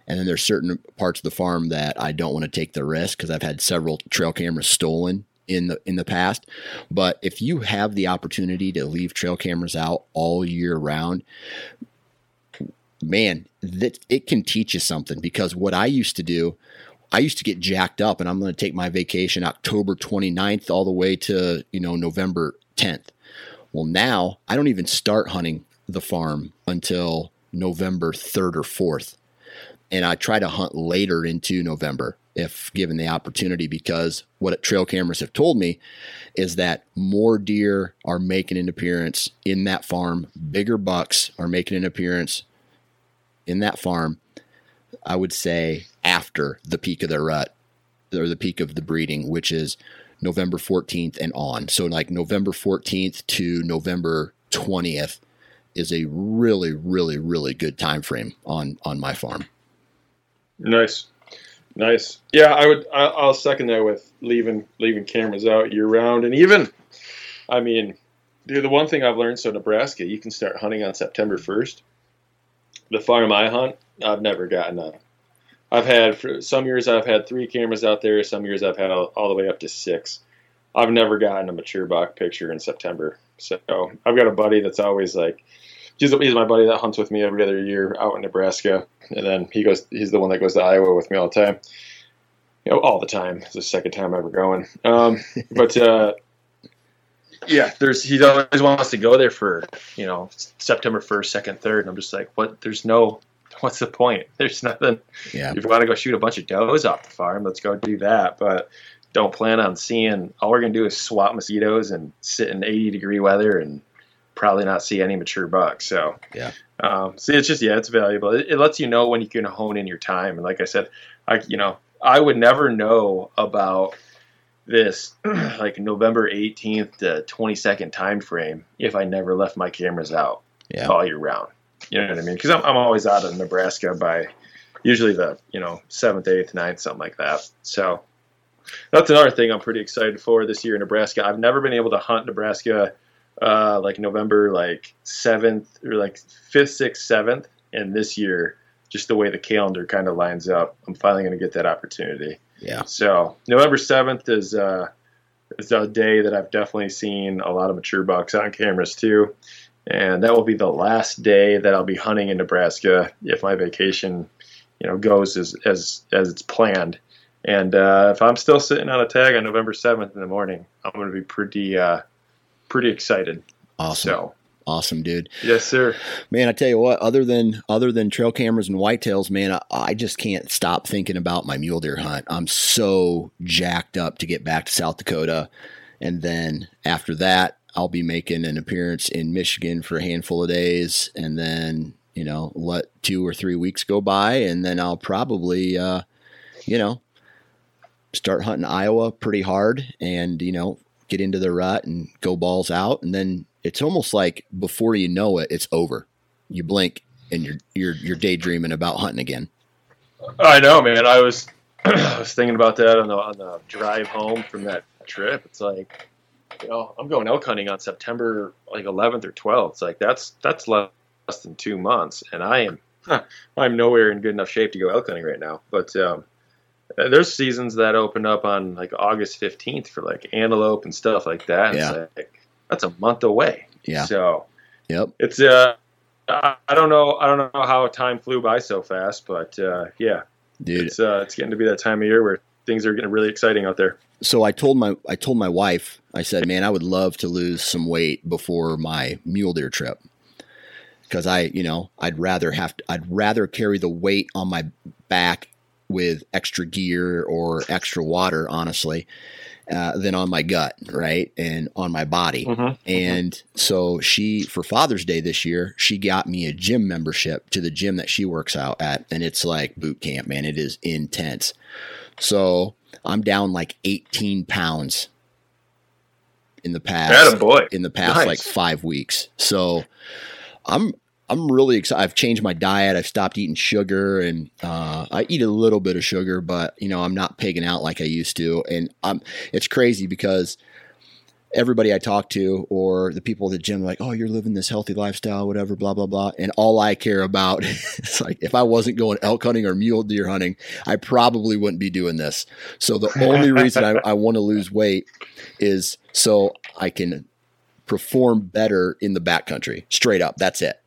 and then there's certain parts of the farm that I don't want to take the risk because I've had several trail cameras stolen in the in the past. But if you have the opportunity to leave trail cameras out all year round, man, that it can teach you something because what I used to do I used to get jacked up and I'm going to take my vacation October 29th all the way to, you know, November 10th. Well, now I don't even start hunting the farm until November 3rd or 4th and I try to hunt later into November if given the opportunity because what trail cameras have told me is that more deer are making an appearance in that farm, bigger bucks are making an appearance in that farm. I would say after the peak of their rut or the peak of the breeding, which is November 14th and on. So like November 14th to November 20th is a really really really good time frame on on my farm. Nice, nice. Yeah, I would. I'll second that with leaving leaving cameras out year round, and even, I mean, dude, the one thing I've learned so Nebraska, you can start hunting on September first. The farm I hunt, I've never gotten a. I've had for some years I've had three cameras out there. Some years I've had all, all the way up to six. I've never gotten a mature buck picture in September. So I've got a buddy that's always like, he's, he's my buddy that hunts with me every other year out in Nebraska, and then he goes. He's the one that goes to Iowa with me all the time. You know, all the time. It's the second time ever going. Um, but uh, yeah, there's he always wants to go there for you know September first, second, third, and I'm just like, what? There's no. What's the point? There's nothing. Yeah. If you want to go shoot a bunch of does off the farm, let's go do that. But don't plan on seeing. All we're gonna do is swat mosquitoes and sit in 80 degree weather and probably not see any mature bucks. So yeah. Um, so it's just yeah, it's valuable. It, it, lets you know when you can hone in your time. And like I said, I you know I would never know about this like November 18th to 22nd time frame if I never left my cameras out yeah. all year round. You know what I mean? Because I'm, I'm always out of Nebraska by usually the you know seventh, eighth, ninth, something like that. So that's another thing I'm pretty excited for this year in Nebraska. I've never been able to hunt Nebraska uh, like November like seventh or like fifth, sixth, seventh, and this year just the way the calendar kind of lines up, I'm finally going to get that opportunity. Yeah. So November seventh is uh, it's a day that I've definitely seen a lot of mature bucks on cameras too. And that will be the last day that I'll be hunting in Nebraska if my vacation, you know, goes as as as it's planned. And uh, if I'm still sitting on a tag on November 7th in the morning, I'm going to be pretty uh, pretty excited. Awesome. So, awesome, dude. Yes, sir. Man, I tell you what, other than other than trail cameras and whitetails, man, I, I, just can't stop thinking about my mule deer hunt. I'm so jacked up to get back to South Dakota, and then after that, I'll be making an appearance in Michigan for a handful of days, and then you know let two or three weeks go by, and then I'll probably, uh, you know, start hunting Iowa pretty hard, and you know get into the rut and go balls out, and then it's almost like before you know it, it's over. You blink and you're you're you're daydreaming about hunting again. I know, man. I was I was thinking about that on the on the drive home from that trip. It's like, you know, I'm going elk hunting on September like 11th or 12th. It's like that's that's less than two months, and I am huh, I'm nowhere in good enough shape to go elk hunting right now. But um, there's seasons that open up on like August 15th for like antelope and stuff like that. Yeah. Like, that's a month away. Yeah. So, yep. It's uh, I don't know, I don't know how time flew by so fast, but uh, yeah, dude, it's uh, it's getting to be that time of year where things are getting really exciting out there. So I told my I told my wife, I said, man, I would love to lose some weight before my mule deer trip because I, you know, I'd rather have to, I'd rather carry the weight on my back with extra gear or extra water, honestly, uh, than on my gut, right? And on my body. Mm-hmm. And so she, for Father's Day this year, she got me a gym membership to the gym that she works out at. And it's like boot camp, man. It is intense. So I'm down like 18 pounds in the past. boy. In the past nice. like five weeks. So I'm I'm really excited. I've changed my diet. I've stopped eating sugar, and uh, I eat a little bit of sugar, but you know I'm not pigging out like I used to. And I'm, it's crazy because everybody I talk to or the people at the gym are like, "Oh, you're living this healthy lifestyle, whatever, blah blah blah." And all I care about is like if I wasn't going elk hunting or mule deer hunting, I probably wouldn't be doing this. So the only reason I, I want to lose weight is so I can perform better in the backcountry. Straight up, that's it.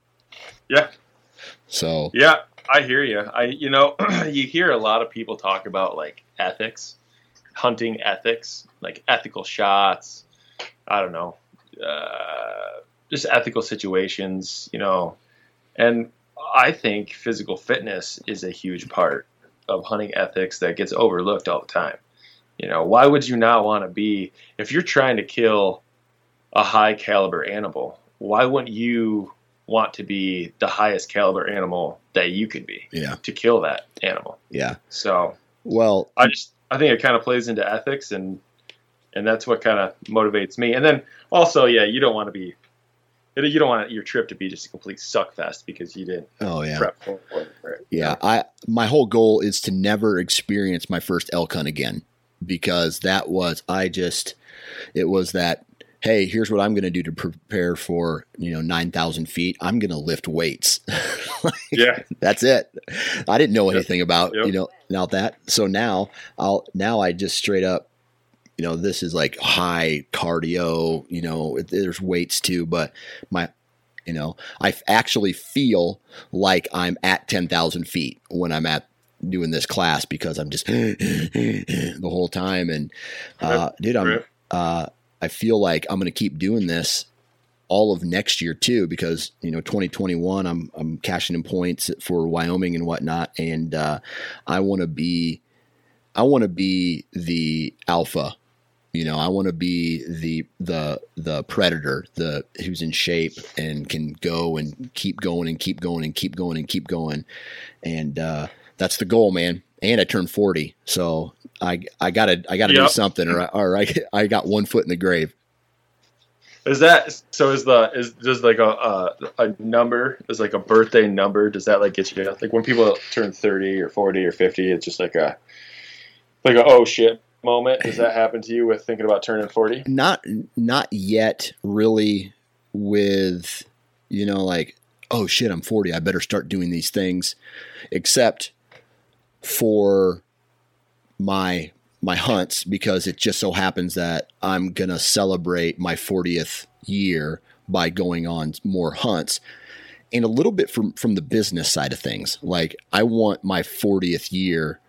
Yeah. So yeah, I hear you. I you know you hear a lot of people talk about like ethics, hunting ethics, like ethical shots. I don't know, uh, just ethical situations. You know, and I think physical fitness is a huge part of hunting ethics that gets overlooked all the time. You know, why would you not want to be if you're trying to kill a high caliber animal? Why wouldn't you want to be the highest caliber animal that you could be. Yeah. To kill that animal. Yeah. So well, I just I think it kind of plays into ethics and and that's what kind of motivates me. And then also, yeah, you don't want to be you don't want your trip to be just a complete suck fest because you didn't. Oh yeah. Prep for it. Yeah, I my whole goal is to never experience my first elk hunt again because that was I just it was that hey, here's what I'm going to do to prepare for, you know, 9,000 feet. I'm going to lift weights. like, yeah. That's it. I didn't know anything about, yep. you know, about that. So now I'll, now I just straight up, you know, this is like high cardio, you know, there's weights too, but my, you know, I actually feel like I'm at 10,000 feet when I'm at doing this class because I'm just the whole time. And, uh, dude, I'm, uh, I feel like I'm going to keep doing this all of next year too, because you know 2021 I'm I'm cashing in points for Wyoming and whatnot, and uh, I want to be I want to be the alpha. You know, I want to be the the the predator, the who's in shape and can go and keep going and keep going and keep going and keep going, and uh, that's the goal, man. And I turned 40, so I I gotta I gotta yep. do something, or or I I got one foot in the grave. Is that so? Is the is does like a, a a number is like a birthday number? Does that like get you like when people turn thirty or forty or fifty? It's just like a like a oh shit moment. Does that happen to you with thinking about turning forty? Not not yet, really. With you know like oh shit, I'm forty. I better start doing these things. Except for my my hunts because it just so happens that I'm gonna celebrate my 40th year by going on more hunts. And a little bit from from the business side of things. Like I want my 40th year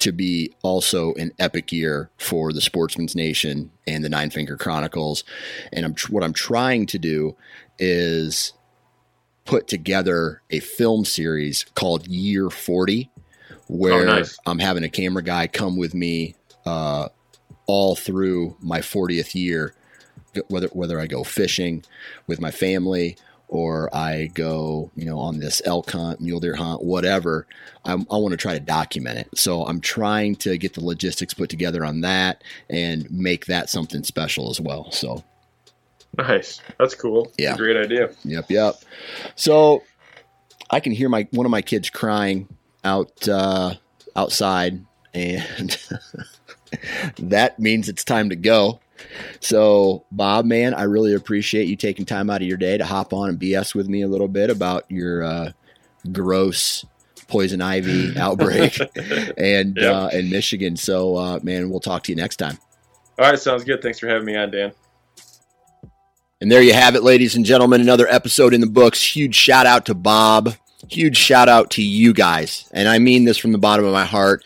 to be also an epic year for the Sportsman's Nation and the Nine Finger Chronicles. And I'm what I'm trying to do is put together a film series called Year 40 where oh, nice. I'm having a camera guy come with me uh, all through my 40th year whether whether I go fishing with my family or I go, you know, on this elk hunt, mule deer hunt, whatever, I'm, i want to try to document it. So I'm trying to get the logistics put together on that and make that something special as well. So nice, that's cool. Yeah, great idea. Yep, yep. So I can hear my one of my kids crying out uh, outside, and that means it's time to go. So, Bob, man, I really appreciate you taking time out of your day to hop on and BS with me a little bit about your uh, gross poison ivy outbreak and yep. uh, in Michigan. So, uh, man, we'll talk to you next time. All right, sounds good. Thanks for having me on, Dan. And there you have it, ladies and gentlemen. Another episode in the books. Huge shout out to Bob. Huge shout out to you guys. And I mean this from the bottom of my heart.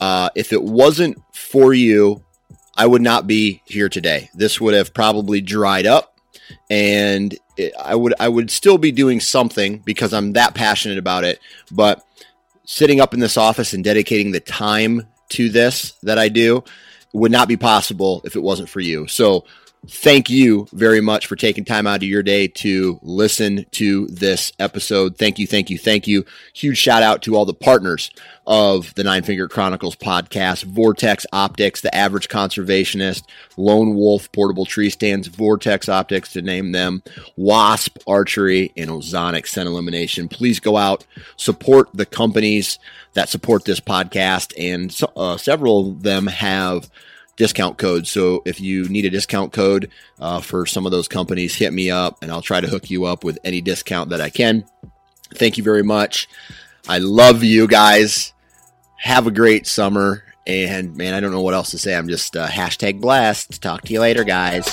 Uh, if it wasn't for you, I would not be here today. This would have probably dried up and it, I would I would still be doing something because I'm that passionate about it, but sitting up in this office and dedicating the time to this that I do would not be possible if it wasn't for you. So thank you very much for taking time out of your day to listen to this episode. Thank you, thank you, thank you. Huge shout out to all the partners of the Nine Finger Chronicles podcast Vortex Optics, The Average Conservationist, Lone Wolf Portable Tree Stands, Vortex Optics to name them, Wasp Archery, and Ozonic Scent Elimination. Please go out, support the companies that support this podcast, and uh, several of them have discount code. So if you need a discount code uh, for some of those companies, hit me up and I'll try to hook you up with any discount that I can. Thank you very much. I love you guys. Have a great summer. And man, I don't know what else to say. I'm just uh, hashtag blessed. Talk to you later, guys.